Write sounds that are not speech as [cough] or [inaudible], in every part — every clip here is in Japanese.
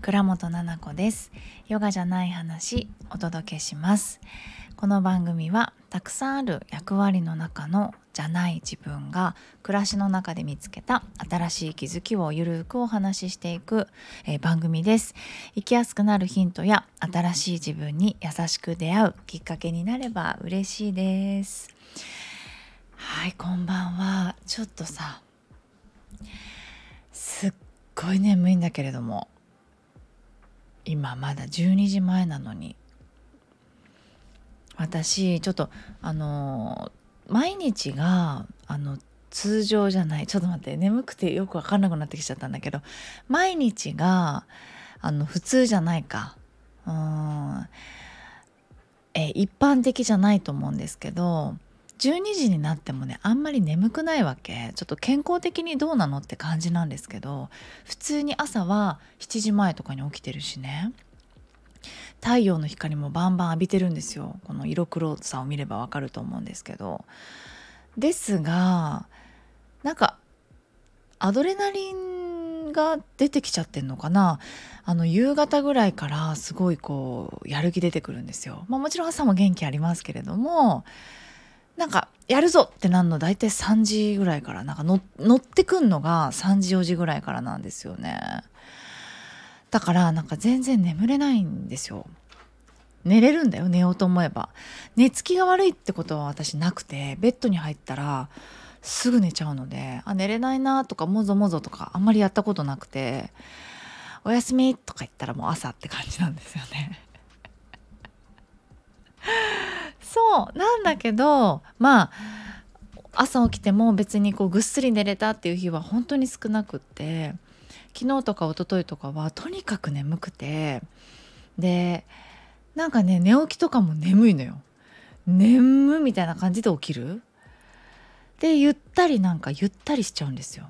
倉本々子です。ヨガじゃない話お届けします。この番組はたくさんある役割の中のじゃない自分が暮らしの中で見つけた新しい気づきをゆるくお話ししていく、えー、番組です。生きやすくなるヒントや新しい自分に優しく出会うきっかけになれば嬉しいです。はいこんばんは。ちょっとさすっごい眠いんだけれども。今まだ12時前なのに。私ちょっとあの毎日があの通常じゃない。ちょっと待って眠くてよく分かんなくなってきちゃったんだけど。毎日があの普通じゃないか。うん。え一般的じゃないと思うんですけど。12時になってもねあんまり眠くないわけ。ちょっと健康的にどうなのって感じなんですけど普通に朝は7時前とかに起きてるしね。太陽の光もバンバン浴びてるんですよ。この色黒さを見ればわかると思うんですけど。ですがなんかアドレナリンが出てきちゃってんのかな。あの夕方ぐらいからすごいこうやる気出てくるんですよ、まあ、もちろん朝も元気ありますけれどもなんかやるぞってなんの大体3時ぐらいからなんか乗ってくんのが3時4時ぐらいからなんですよね。だからなんか全然眠れないんですよ。寝れるんだよ寝ようと思えば。寝つきが悪いってことは私なくてベッドに入ったらすぐ寝ちゃうのであ寝れないなとかもぞもぞとかあんまりやったことなくておやすみとか言ったらもう朝って感じなんですよね。そうなんだけどまあ朝起きても別にこうぐっすり寝れたっていう日は本当に少なくって昨日とか一昨日とかはとにかく眠くてでなんかね寝起きとかも眠いのよ。眠みたいな感じで起きる。でゆったりなんかゆったりしちゃうんですよ。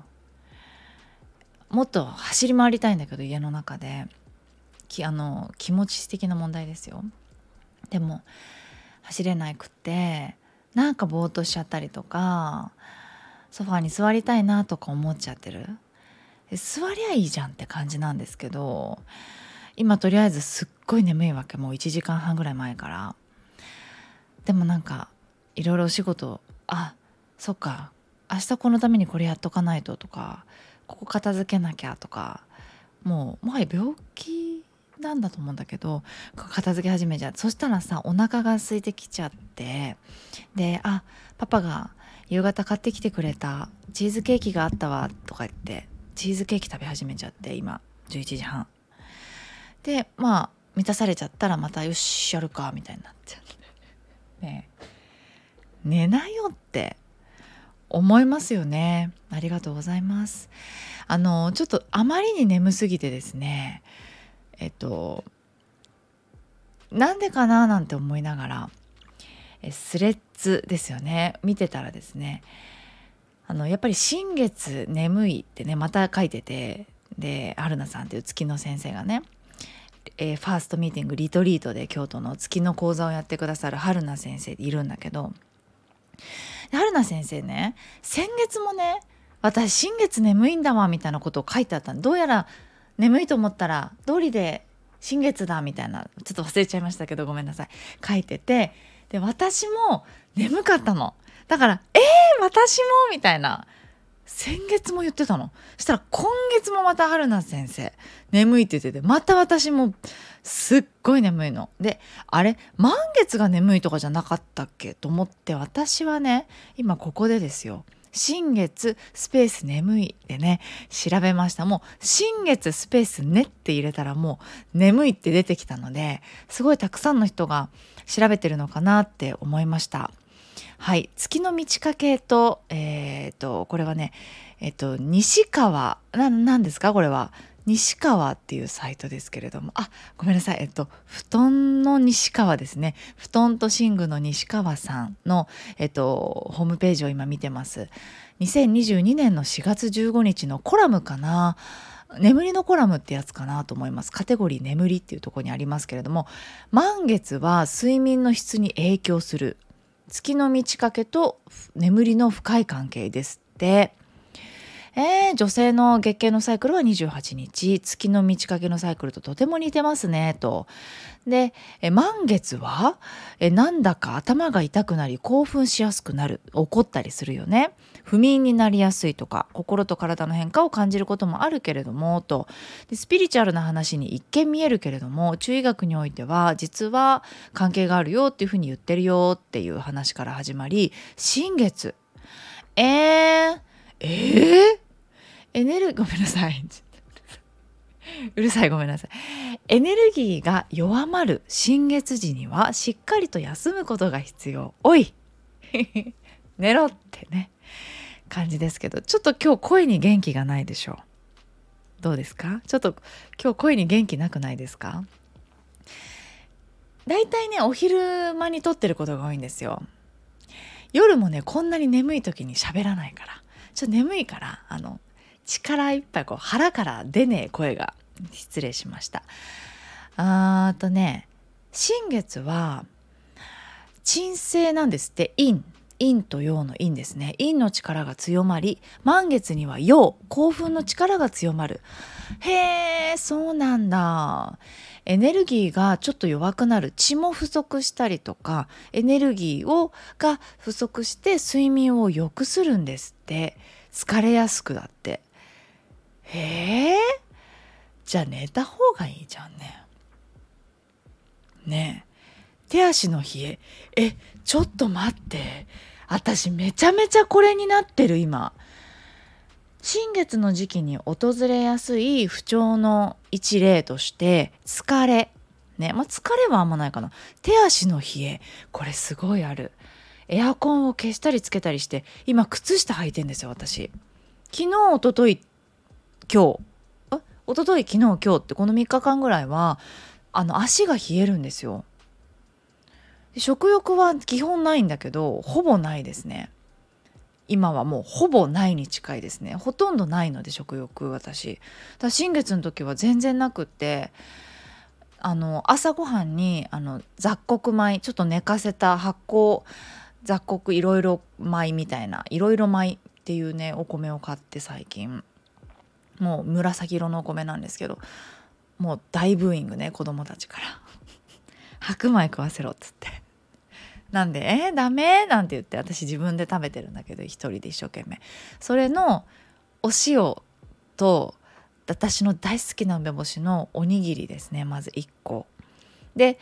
もっと走り回りたいんだけど家の中で。きあの気持ち的な問題ですよ。でも走れなくってなんかぼーっとしちゃったりとかソファーに座りたいなとか思っちゃってる。座りゃいいじゃんって感じなんですけど今とりあえずすっごい眠いわけ。もう1時間半ぐらい前から。でもなんかいろいろお仕事あそっか。明日このためにこれやっとかないととかここ片付けなきゃとかもうもはや病気なんだと思うんだけど片付け始めちゃう。そしたらさお腹が空いてきちゃってで「あパパが夕方買ってきてくれたチーズケーキがあったわ」とか言ってチーズケーキ食べ始めちゃって今11時半。でまあ満たされちゃったらまたよしやるかみたいになっちゃって。ね寝なよって思いますよね。ありがとうございます。あのちょっとあまりに眠すぎてですねえっとなんでかななんて思いながらスレッズですよね。見てたらですね。あのやっぱり「新月眠い」ってねまた書いててで春菜さんっていう月の先生がね、えー、ファーストミーティングリトリートで京都の月の講座をやってくださる春菜先生いるんだけど春菜先生ね先月もね私新月眠いんだわみたいなことを書いてあったどうやら眠いと思ったら通りで新月だみたいなちょっと忘れちゃいましたけどごめんなさい。書いててで私も眠かったの。だから「えー、私も!」みたいな。先月も言ってたの。そしたら今月もまた春菜先生眠いって言っててまた私もすっごい眠いの。であれ満月が眠いとかじゃなかったっけ？と思って私はね今ここでですよ。新月スペース眠いでね調べました。もう新月スペースねって入れたらもう眠いって出てきたのですごいたくさんの人が調べてるのかなって思いました。はい。月の満ち欠けとえっ、とこれはねえっ、と西川なですか？これは。西川っていうサイトですけれども。あごめんなさい。えっと布団の西川ですね。布団と寝具の西川さんのえっとホームページを今見てます。2022年の4月15日のコラムかな。眠りのコラムってやつかなと思います。カテゴリー眠りっていうとこにありますけれども。満月は睡眠の質に影響する。月の満ち欠けと眠りの深い関係ですって。えー、女性の月経のサイクルは28日。月の満ち欠けのサイクルととても似てますね。と。で満月はえなんだか頭が痛くなり興奮しやすくなる怒ったりするよね。不眠になりやすいとか心と体の変化を感じることもあるけれども。と。でスピリチュアルな話に一見見えるけれども中医学においては実は関係があるよっていうふうに言ってるよっていう話から始まり新月。えー、えー、エネルごめんなさい。[laughs] うるさいごめんなさい。エネルギーが弱まる新月時にはしっかりと休むことが必要。おい [laughs] 寝ろってね感じですけどちょっと今日声に元気がないでしょう。どうですか？ちょっと今日声に元気なくないですか？だいたいねお昼間に撮ってることが多いんですよ。夜もねこんなに眠い時に喋らないからちょっと眠いからあの力いっぱいこう腹から出ねえ声が失礼しました。あーとね新月は鎮静なんですって。陰。陰と陽の陰ですね。陰の力が強まり満月には陽。興奮の力が強まる。へえそうなんだ。エネルギーがちょっと弱くなる血も不足したりとかエネルギーをが不足して睡眠を良くするんですって。疲れやすくだって。へえ。じゃあ寝た方がいいじゃんね。ね。え手足の冷え。えちょっと待って。私めちゃめちゃこれになってる今。新月の時期に訪れやすい不調の一例として疲れ。ねまあ疲れはあんまないかな。手足の冷え。これすごいある。エアコンを消したりつけたりして今靴下履いてんですよ私。昨日一昨日今日。あ一昨日昨日今日ってこの3日間ぐらいはあの足が冷えるんですよ。食欲は基本ないんだけどほぼないですね。今はもうほぼないに近いですね。ほとんどないので食欲私。だ新月の時は全然なくってあの朝ごはんにあの雑穀米ちょっと寝かせた発酵雑穀いろいろ米みたいないろいろ米っていうねお米を買って最近。もう紫色のお米なんですけどもう大ブーイングね子供たちから。白米食わせろっつって。なんで「えー、ダメ?」なんて言って私自分で食べてるんだけど一人で一生懸命。それのお塩と私の大好きな梅干しのおにぎりですねまず1個。で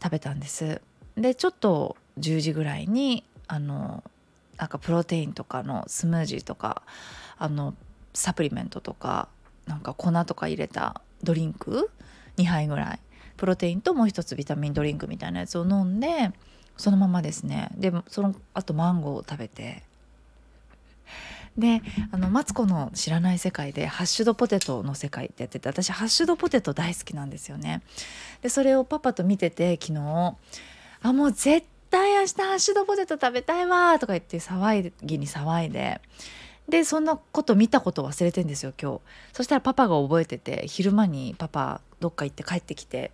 食べたんです。でちょっと10時ぐらいにあのなんかプロテインとかのスムージーとかあのサプリメントとかなんか粉とか入れたドリンク？2杯ぐらい。プロテインともう一つビタミンドリンクみたいなやつを飲んでそのままですね。でそのあとマンゴーを食べて。であのマツコの知らない世界でハッシュドポテトの世界ってやってて私ハッシュドポテト大好きなんですよね。でそれをパパと見てて昨日あもう絶対明日ハッシュドポテト食べたいわとか言って騒ぎに騒いででそんなこと見たこと忘れてんですよ今日。そしたらパパが覚えてて昼間にパパどっか行って帰ってきて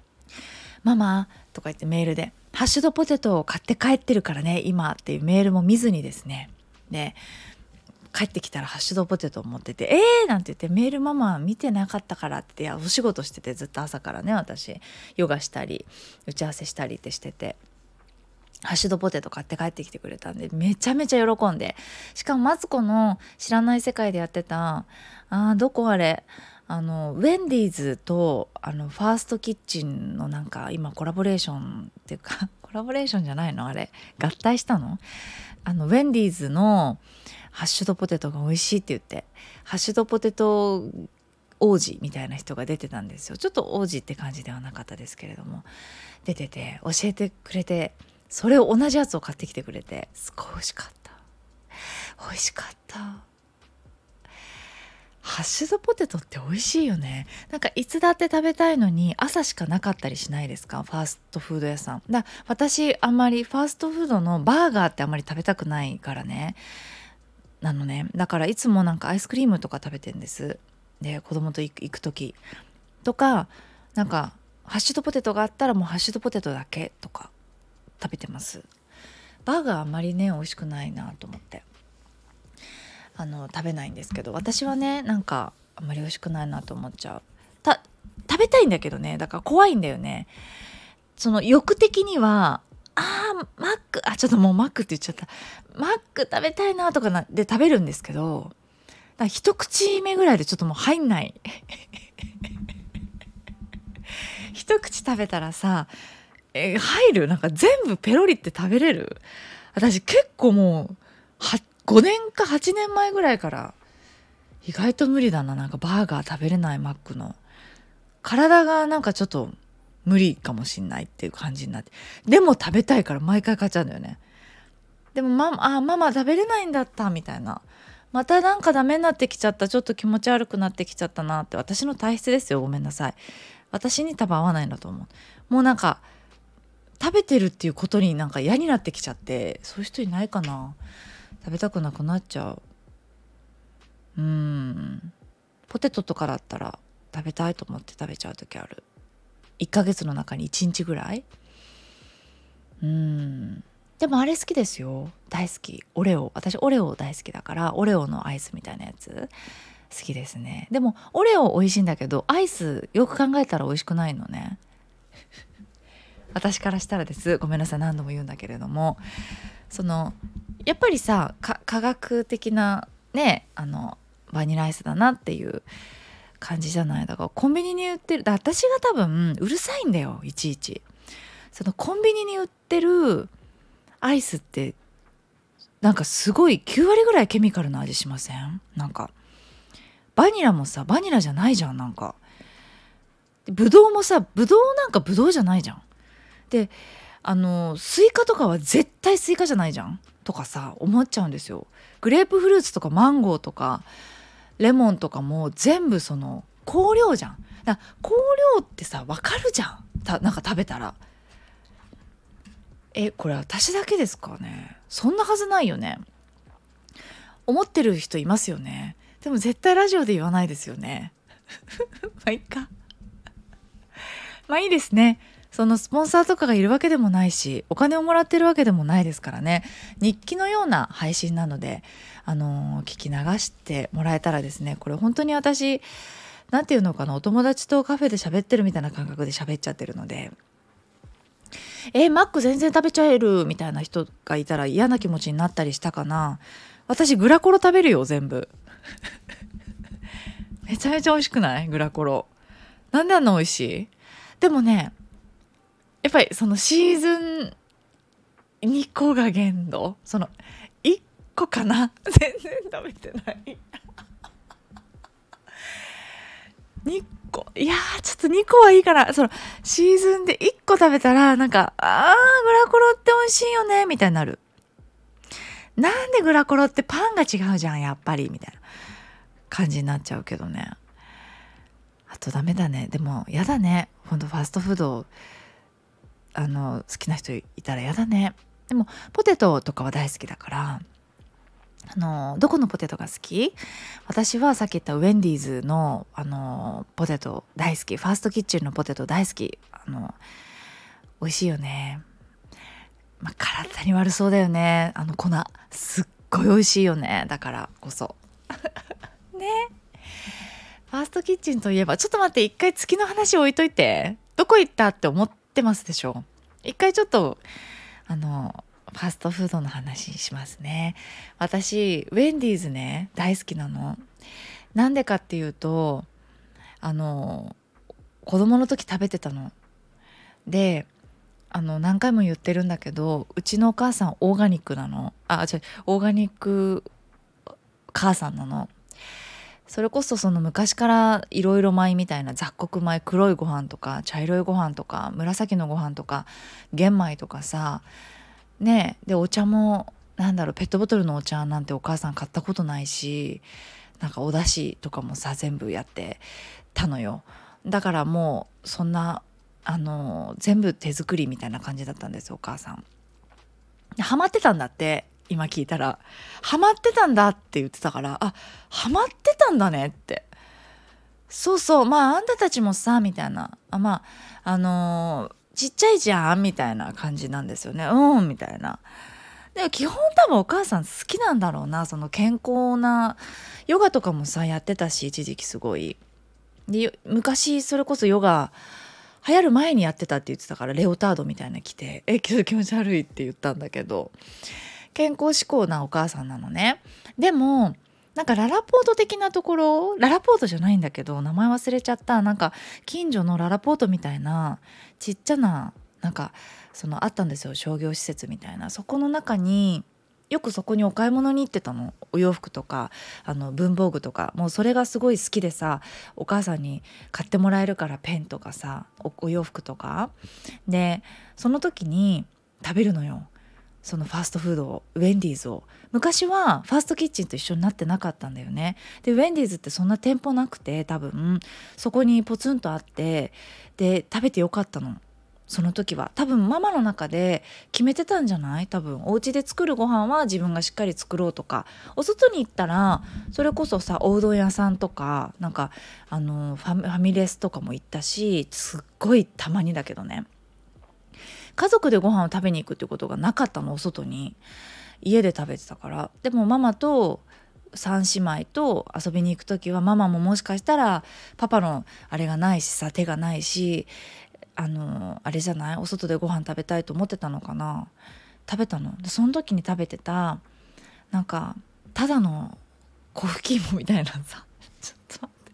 「ママ」とか言ってメールでハッシュドポテトを買って帰ってるからね今っていうメールも見ずにですねで帰ってきたらハッシュドポテトを持ってて「えー!」なんて言ってメールママ見てなかったからっていやお仕事しててずっと朝からね私ヨガしたり打ち合わせしたりってしてて。ハッシュドポテト買って帰ってきてくれたんでめちゃめちゃ喜んでしかもマツコの知らない世界でやってたあーどこあれあのウェンディーズとあのファーストキッチンのなんか今コラボレーションっていうか [laughs] コラボレーションじゃないの？あれ。合体したの？あのウェンディーズのハッシュドポテトが美味しいって言ってハッシュドポテト王子みたいな人が出てたんですよ。ちょっと王子って感じではなかったですけれども。出てて教えてくれてそれを同じやつを買ってきてくれてすごい美味しかった。美味しかった。ハッシュドポテトって美味しいよね。なんかいつだって食べたいのに朝しかなかったりしないですか？ファーストフード屋さん。だ私あんまりファーストフードのバーガーってあんまり食べたくないからね。なのね。だからいつもなんかアイスクリームとか食べてんです。で子供と行く時。とかなんかハッシュドポテトがあったらもうハッシュドポテトだけとか食べてます。バーガーあんまりね美味しくないなと思って。あの食べないんですけど私はねなんかあんまり美味しくないなと思っちゃう。た食べたいんだけどねだから怖いんだよね。その欲的にはあーマックあちょっともうマックって言っちゃった。マック食べたいなとかなで食べるんですけどだ一口目ぐらいでちょっともう入んない。[laughs] 一口食べたらさえ入る？なんか全部ペロリって食べれる？私結構もう5年か8年前ぐらいから意外と無理だな。なんかバーガー食べれないマックの。体がなんかちょっと無理かもしんないっていう感じになって。でも食べたいから毎回買っちゃうんだよね。でもママあママ食べれないんだったみたいな。またなんかダメになってきちゃったちょっと気持ち悪くなってきちゃったなって私の体質ですよ。ごめんなさい。私に多分合わないんだと思う。もうなんか食べてるっていうことになんか嫌になってきちゃってそういう人いないかな。食べたくなくなっちゃう。うん。ポテトとかだったら食べたいと思って食べちゃう時ある。1ヶ月の中に1日ぐらい。うん。でもあれ好きですよ。大好き。オレオ。私オレオ大好きだからオレオのアイスみたいなやつ。好きですね。でもオレオ美味しいんだけどアイスよく考えたら美味しくないのね。[laughs] 私からしたらです。ごめんなさい。何度も言うんだけれども。そのやっぱりさ科学的なねあのバニラアイスだなっていう感じじゃない？だからコンビニに売ってる私が多分うるさいんだよいちいち。そのコンビニに売ってるアイスってなんかすごい9割ぐらいケミカルな味しません？なんか。バニラもさバニラじゃないじゃんなんか。ぶどうもさぶどうなんかぶどうじゃないじゃん。であのスイカとかは絶対スイカじゃないじゃん。とかさ思っちゃうんですよ。グレープフルーツとかマンゴーとかレモンとかも全部その香料じゃん。だ香料ってさ分かるじゃん。たなんか食べたら。えこれ私だけですかね？そんなはずないよね。思ってる人いますよね。でも絶対ラジオで言わないですよね。[laughs] まあいいか。[laughs] まあいいですね。そのスポンサーとかがいるわけでもないしお金をもらってるわけでもないですからね。日記のような配信なのであの聞き流してもらえたらですねこれ本当に私何て言うのかなお友達とカフェで喋ってるみたいな感覚で喋っちゃってるので。えマック全然食べちゃえるみたいな人がいたら嫌な気持ちになったりしたかな。私グラコロ食べるよ全部。[laughs] めちゃめちゃ美味しくない？グラコロ。なんであんな美味しい？でもねやっぱりそのシーズン2個が限度？その1個かな？全然食べてない。2個？いやちょっと2個はいいからそのシーズンで1個食べたらなんかあーグラコロって美味しいよね？みたいになる。なんでグラコロってパンが違うじゃん？やっぱり。みたいな。感じになっちゃうけどね。あとダメだね。でもやだね。ほんとファストフードあの好きな人いたらやだね。でもポテトとかは大好きだからあのどこのポテトが好き？私はさっき言ったウェンディーズのあのポテト大好き。ファーストキッチンのポテト大好き。あの美味しいよね、まあ、体に悪そうだよね。あの粉すっごい美味しいよね。だからこそ。[laughs] ね。ファーストキッチンといえばちょっと待って一回月の話置いといて。どこ行ったって思っててますでしょ？一回ちょっとあのファストフードの話しますね。私ウェンディーズね大好きなの。なんでかっていうとあの子供の時食べてたの。であの何回も言ってるんだけどうちのお母さんオーガニックなの。あ違うオーガニック母さんなの。それこそその昔からいろいろ米みたいな雑穀米黒いご飯とか茶色いご飯とか紫のご飯とか玄米とかさねでお茶もなんだろうペットボトルのお茶なんてお母さん買ったことないしなんかお出汁とかもさ全部やってたのよだからもうそんなあの全部手作りみたいな感じだったんですお母さん。ハマってたんだって今聞いたらハマってたんだって言ってたからあハマってたんだねって。そうそうまああんたたちもさみたいな。あまああのー、ちっちゃいじゃんみたいな感じなんですよね。うんみたいな。でも基本多分お母さん好きなんだろうなその健康なヨガとかもさやってたし一時期すごい。で昔それこそヨガ流行る前にやってたって言ってたからレオタードみたいな着て「え気持ち悪い」って言ったんだけど。健康志向なお母さんなのね。でもなんかララポート的なところララポートじゃないんだけど名前忘れちゃった。なんか近所のララポートみたいなちっちゃななんかそのあったんですよ。商業施設みたいな。そこの中によくそこにお買い物に行ってたの。お洋服とかあの文房具とか。もうそれがすごい好きでさお母さんに買ってもらえるからペンとかさお洋服とか。でその時に食べるのよ。そのファーストフードをウェンディーズを。昔はファーストキッチンと一緒になってなかったんだよね。でウェンディーズってそんな店舗なくて多分。そこにポツンとあってで食べてよかったの。その時は。多分ママの中で決めてたんじゃない？多分。お家で作るご飯は自分がしっかり作ろうとか。お外に行ったらそれこそさおうどん屋さんとかなんかあのファミレスとかも行ったしすっごいたまにだけどね。家族でご飯を食べに行くってことがなかったのお外に。家で食べてたから。でもママと3姉妹と遊びに行く時はママももしかしたらパパのあれがないしさ手がないしあのあれじゃない？お外でご飯食べたいと思ってたのかな？食べたの。その時に食べてたなんかただの粉吹き芋みたいなさ。[laughs] ちょっと待って。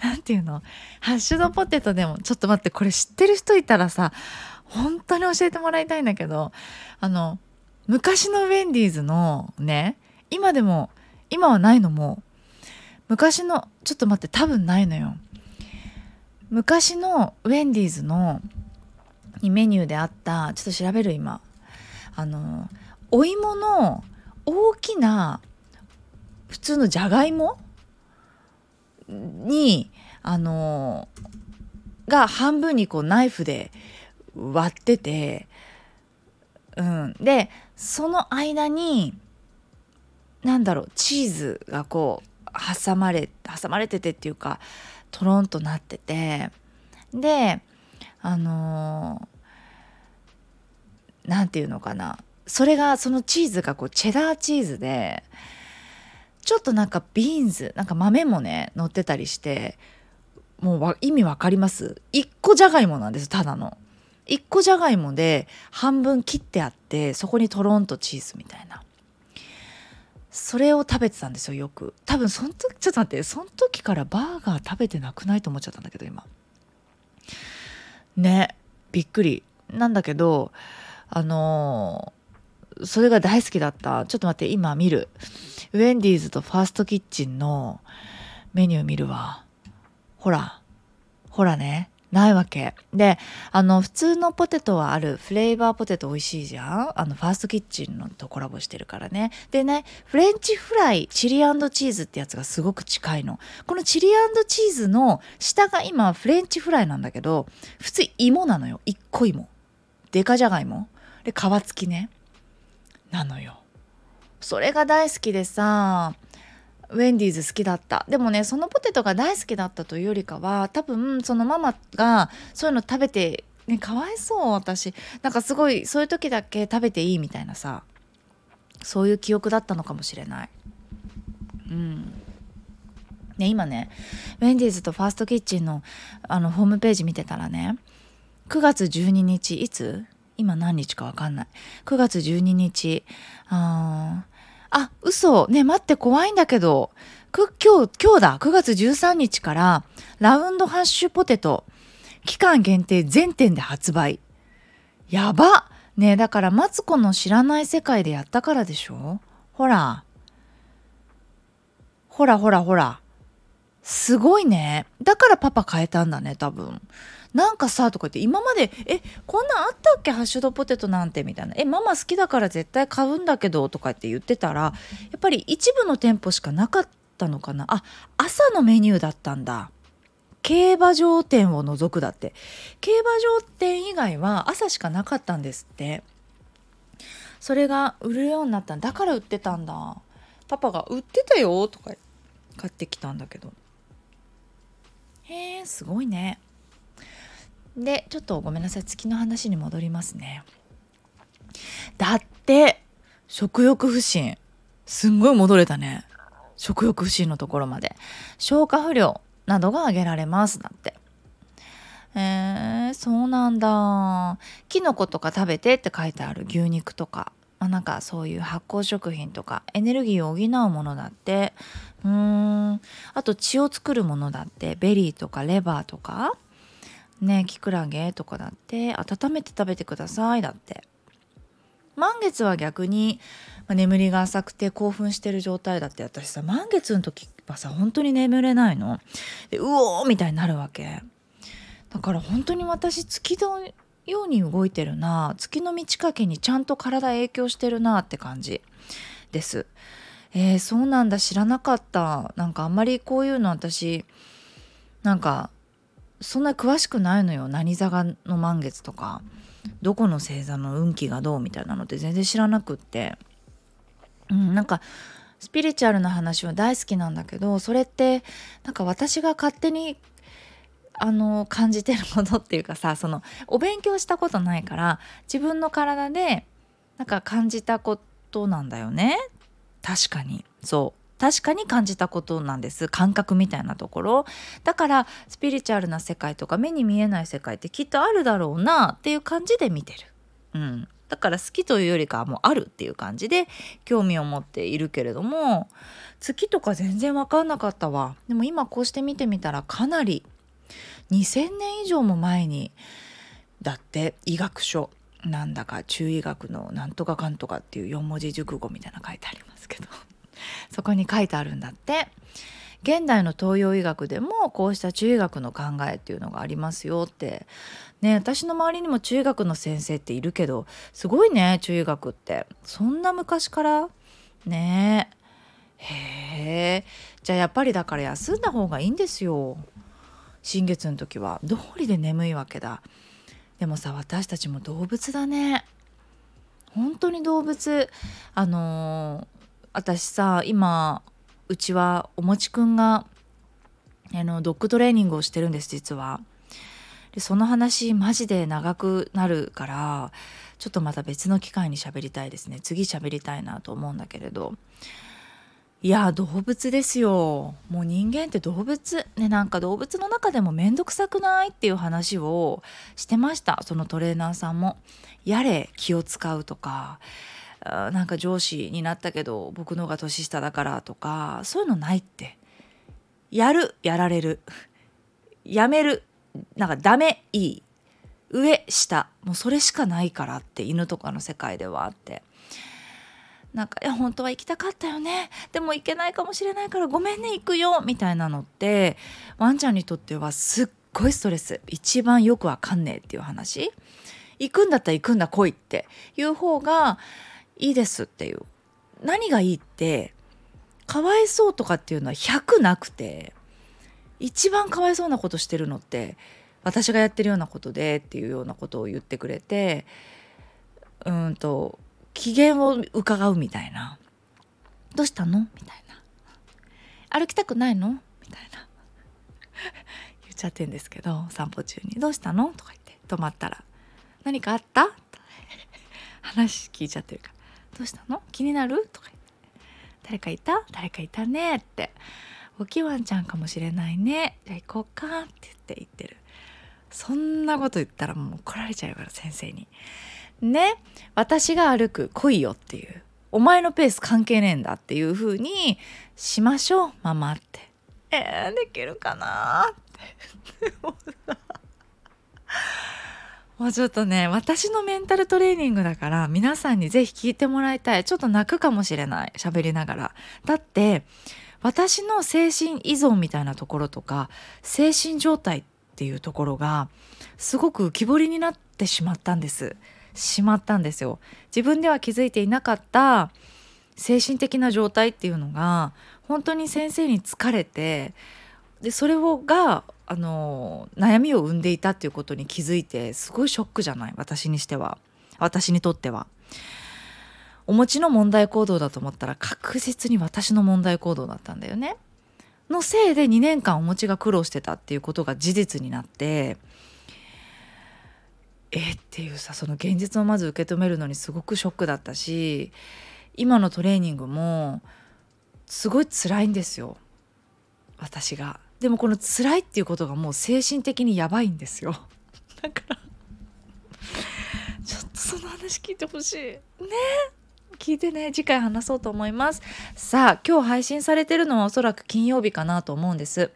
何ていうの？ハッシュドポテトでもちょっと待ってこれ知ってる人いたらさ本当に教えてもらいたいんだけどあの昔のウェンディーズのね今でも今はないのも昔のちょっと待って多分ないのよ。昔のウェンディーズのメニューであったちょっと調べる今。あのお芋の大きな普通のじゃがいもにあのが半分にこうナイフで割ってて、うん、でその間に何だろうチーズがこう挟まれ挟まれててっていうかトロンとなっててであの何、ー、て言うのかな。それがそのチーズがこうチェダーチーズでちょっとなんかビーンズなんか豆もね乗ってたりしてもう意味わかります？一個じゃがいもなんですただの。一個じゃがいもで半分切ってあってそこにとろんとチーズみたいな。それを食べてたんですよよく。多分その時ちょっと待ってその時からバーガー食べてなくないと思っちゃったんだけど今。ねびっくり。なんだけどあのー、それが大好きだった。ちょっと待って今見る。ウェンディーズとファーストキッチンのメニュー見るわ。ほら。ほらね。ないわけ。で、あの、普通のポテトはある。フレーバーポテト美味しいじゃん？あの、ファーストキッチンのとコラボしてるからね。でね、フレンチフライ、チリチーズってやつがすごく近いの。このチリチーズの下が今フレンチフライなんだけど、普通芋なのよ。一個芋。デカじゃがいも。で、皮付きね。なのよ。それが大好きでさ、ウェンディーズ好きだった。でもねそのポテトが大好きだったというよりかは多分そのママがそういうの食べてねかわいそう私。なんかすごいそういう時だけ食べていいみたいなさ。そういう記憶だったのかもしれない。うん。ね今ねウェンディーズとファーストキッチンのあのホームページ見てたらね9月12日いつ？今何日か分かんない。9月12日ああ、嘘。ね、待って怖いんだけど。く、今日、今日だ。9月13日から、ラウンドハッシュポテト、期間限定全店で発売。やばねだからマツコの知らない世界でやったからでしょ？ほら。ほらほらほら。すごいね。だからパパ変えたんだね、多分。なんかさとか言って今まで「えこんなんあったっけ？ハッシュドポテトなんて」みたいな「えママ好きだから絶対買うんだけど」とかって言ってたらやっぱり一部の店舗しかなかったのかな。あ朝のメニューだったんだ。競馬場店を除くだって。競馬場店以外は朝しかなかったんですって。それが売るようになったんだ。から売ってたんだ。パパが「売ってたよ」とか買ってきたんだけど。へえすごいね。でちょっとごめんなさい月の話に戻りますね。だって食欲不振。すんごい戻れたね。食欲不振のところまで。消化不良などが挙げられます。だって。えー、そうなんだ。キノコとか食べてって書いてある牛肉とか、まあ、なんかそういう発酵食品とか。エネルギーを補うものだって。うーん。あと血を作るものだって。ベリーとかレバーとか。ねキクラゲとかだって温めて食べてくださいだって。満月は逆に、まあ、眠りが浅くて興奮してる状態だって。私さ満月の時はさ本当に眠れないの。でうおーみたいになるわけ。だから本当に私月のように動いてるな。月の満ち欠けにちゃんと体影響してるなって感じ。です。えー、そうなんだ。知らなかった。なんかあんまりこういうの私なんかそんな詳しくないのよ。何座がの満月とか。どこの星座の運気がどうみたいなのって全然知らなくって、うん、なんかスピリチュアルな話は大好きなんだけどそれってなんか私が勝手にあの感じてるものっていうかさそのお勉強したことないから自分の体でなんか感じたことなんだよね。確かに。そう。確かに感じたことなんです。感覚みたいなところ。だからスピリチュアルな世界とか目に見えない世界ってきっとあるだろうなっていう感じで見てる。うん、だから好きというよりかはもうあるっていう感じで興味を持っているけれども月とか全然分かんなかったわ。でも今こうして見てみたらかなり2,000年以上も前にだって医学書なんだか中医学のなんとかかんとかっていう4文字熟語みたいな書いてありますけど。そこに書いてあるんだって。現代の東洋医学でもこうした中医学の考えっていうのがありますよって。ね私の周りにも中医学の先生っているけどすごいね中医学って。そんな昔から？ね。へえ。じゃあやっぱりだから休んだ方がいいんですよ。新月の時は。どうりで眠いわけだ。でもさ私たちも動物だね。本当に動物。あの私さ今うちはおもちくんがあのドッグトレーニングをしてるんです実は。でその話マジで長くなるからちょっとまた別の機会に喋りたいですね。次喋りたいなと思うんだけれど。いや動物ですよ。もう人間って動物。ねなんか動物の中でも面倒くさくないっていう話をしてました。そのトレーナーさんも。やれ気を使うとか。なんか上司になったけど僕のが年下だからとかそういうのないって。やるやられる。[laughs] やめる。なんかダメいい。上下。もうそれしかないからって犬とかの世界ではあって。なんか「いや本当は行きたかったよね。でも行けないかもしれないからごめんね行くよ」みたいなのってワンちゃんにとってはすっごいストレス。一番よくわかんねえっていう話。行くんだったら行くんだ来いって。いう方がいいですっていう。何がいいってかわいそうとかっていうのは100なくて一番かわいそうなことしてるのって私がやってるようなことでっていうようなことを言ってくれてうんと機嫌を伺うみたいな「どうしたの?」みたいな「歩きたくないの?」みたいな。言っちゃってんですけど散歩中に「どうしたの?」とか言って。止まったら「何かあった?」話聞いちゃってるから。どうしたの？気になる？とか言って。誰かいた？誰かいたねって。おきワンちゃんかもしれないね。じゃあ行こうかって言って言ってる。そんなこと言ったらもう怒られちゃうから先生に。ね？私が歩く来いよっていう。お前のペース関係ねえんだっていう風にしましょうママって。え、できるかなって。[laughs] もうちょっとね私のメンタルトレーニングだから皆さんにぜひ聞いてもらいたい。ちょっと泣くかもしれない。喋りながら。だって私の精神依存みたいなところとか精神状態っていうところがすごく浮き彫りになってしまったんです。しまったんですよ。自分では気づいていなかった精神的な状態っていうのが本当に先生に疲れてでそれをがあの悩みを生んでいたっていうことに気づいてすごいショックじゃない？私にしては私にとっては。お持ちの問題行動だと思ったら確実に私の問題行動だったんだよね。のせいで2年間お持ちが苦労してたっていうことが事実になってえっていうさその現実をまず受け止めるのにすごくショックだったし今のトレーニングもすごい辛いんですよ私がでもこの辛いっていうことがもう精神的にやばいんですよ。[laughs] だからちょっとその話聞いてほしい。ね。聞いてね。次回話そうと思います。さあ今日配信されてるのはおそらく金曜日かなと思うんです。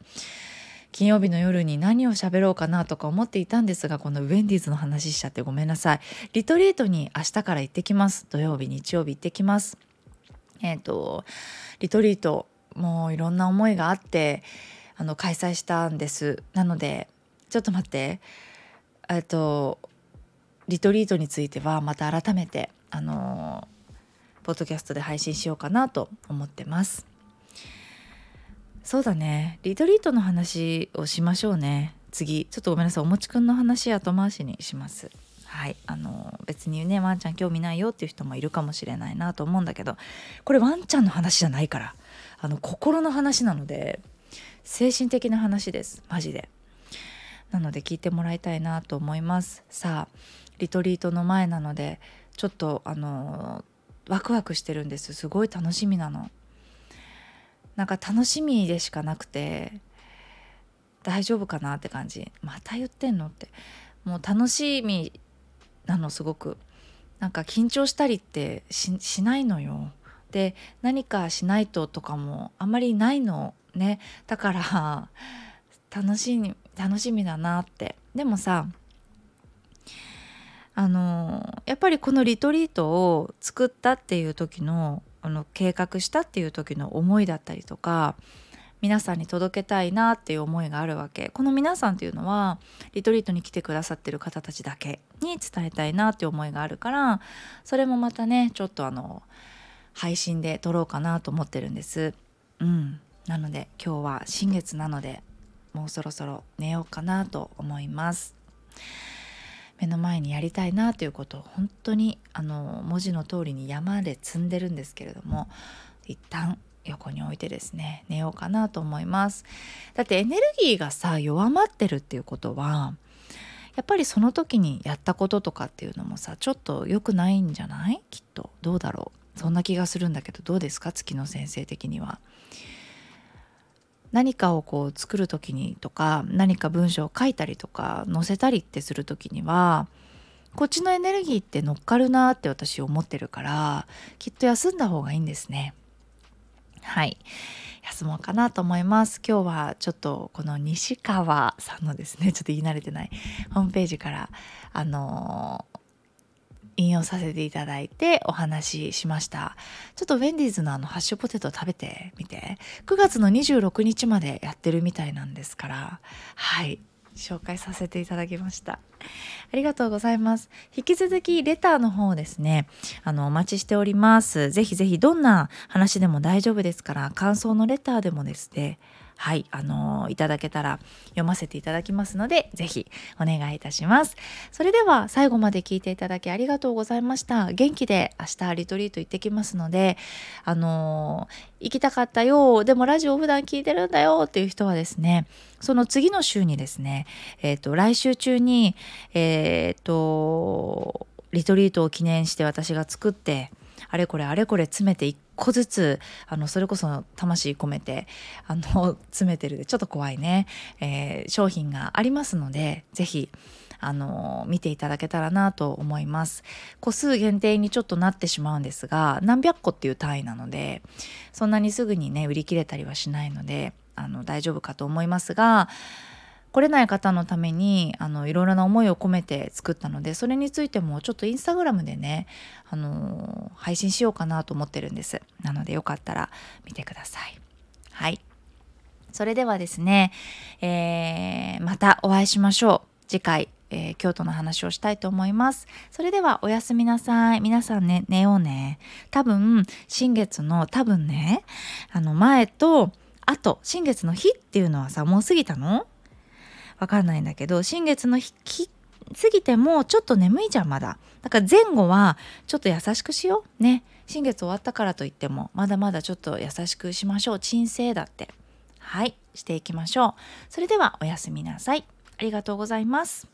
金曜日の夜に何を喋ろうかなとか思っていたんですがこのウェンディーズの話しちゃってごめんなさい。リトリートに明日から行ってきます。土曜日日曜日行ってきます。えっ、ー、とリトリートもういろんな思いがあってあの開催したんです。なのでちょっと待って。えっとリトリートについてはまた改めてあのポッドキャストで配信しようかなと思ってます。そうだね。リトリートの話をしましょうね。次。ちょっとごめんなさい。おもちくんの話後回しにします。はい。あの別にねワンちゃん興味ないよっていう人もいるかもしれないなと思うんだけどこれワンちゃんの話じゃないからあの心の話なので精神的な話です。マジで。なので聞いてもらいたいなと思います。さあリトリートの前なのでちょっとあのワクワクしてるんです。すごい楽しみなの。なんか楽しみでしかなくて大丈夫かなって感じ。また言ってんのって。もう楽しみなのすごく。なんか緊張したりってしないのよ。で何かしないととかもあんまりないの。ね。だから楽しみ楽しみだなって。でもさあのやっぱりこのリトリートを作ったっていう時のあの計画したっていう時の思いだったりとか皆さんに届けたいなっていう思いがあるわけ。この皆さんっていうのはリトリートに来てくださってる方たちだけに伝えたいなっていう思いがあるからそれもまたねちょっとあの配信で撮ろうかなと思ってるんです。うん。なので今日は新月なのでもうそろそろ寝ようかなと思います。目の前にやりたいなということを本当にあの文字の通りに山で積んでるんですけれども一旦横に置いてですね寝ようかなと思います。だってエネルギーがさ弱まってるっていうことはやっぱりその時にやったこととかっていうのもさちょっと良くないんじゃない？きっと。どうだろう。そんな気がするんだけどどうですか？月の先生的には。何かをこう作る時にとか何か文章を書いたりとか載せたりってする時にはこっちのエネルギーって乗っかるなって私思ってるからきっと休んだ方がいいんですね。はい休もうかなと思います今日はちょっとこの西川さんのですねちょっと言い慣れてないホームページからあの引用させていただいてお話ししました。ちょっとウェンディーズのあのハッシュポテト食べてみて。9月の26日までやってるみたいなんですから。はい。紹介させていただきました。ありがとうございます。引き続きレターの方ですね。あのお待ちしております。ぜひぜひどんな話でも大丈夫ですから感想のレターでもですねはい、あのー、いただけたら読ませていただきますので、ぜひお願いいたします。それでは最後まで聞いていただきありがとうございました。元気で明日リトリート行ってきますので、あのー、行きたかったよ、でもラジオ普段聞いてるんだよっていう人はですね、その次の週にですね、えっ、ー、と、来週中に、えっ、と、リトリートを記念して私が作って、あれこれあれこれ詰めて1個ずつあのそれこそ魂込めてあの [laughs] 詰めてるでちょっと怖いね、えー、商品がありますので是非あの見ていただけたらなと思います。個数限定にちょっとなってしまうんですが何百個っていう単位なのでそんなにすぐにね売り切れたりはしないのであの大丈夫かと思いますが来れない方のためにあのいろいろな思いを込めて作ったのでそれについてもちょっとインスタグラムでねあの配信しようかなと思ってるんですなのでよかったら見てくださいはいそれではですね、えー、またお会いしましょう次回えー、京都の話をしたいと思います。それではおやすみなさい。皆さんね、寝ようね。多分、新月の多分ね、あの前と後、新月の日っていうのはさ、もう過ぎたの？わかんないんだけど新月の日過ぎてもちょっと眠いじゃんまだ。だから前後はちょっと優しくしよう。ね。新月終わったからといってもまだまだちょっと優しくしましょう。鎮静だって。はい。していきましょう。それではおやすみなさい。ありがとうございます。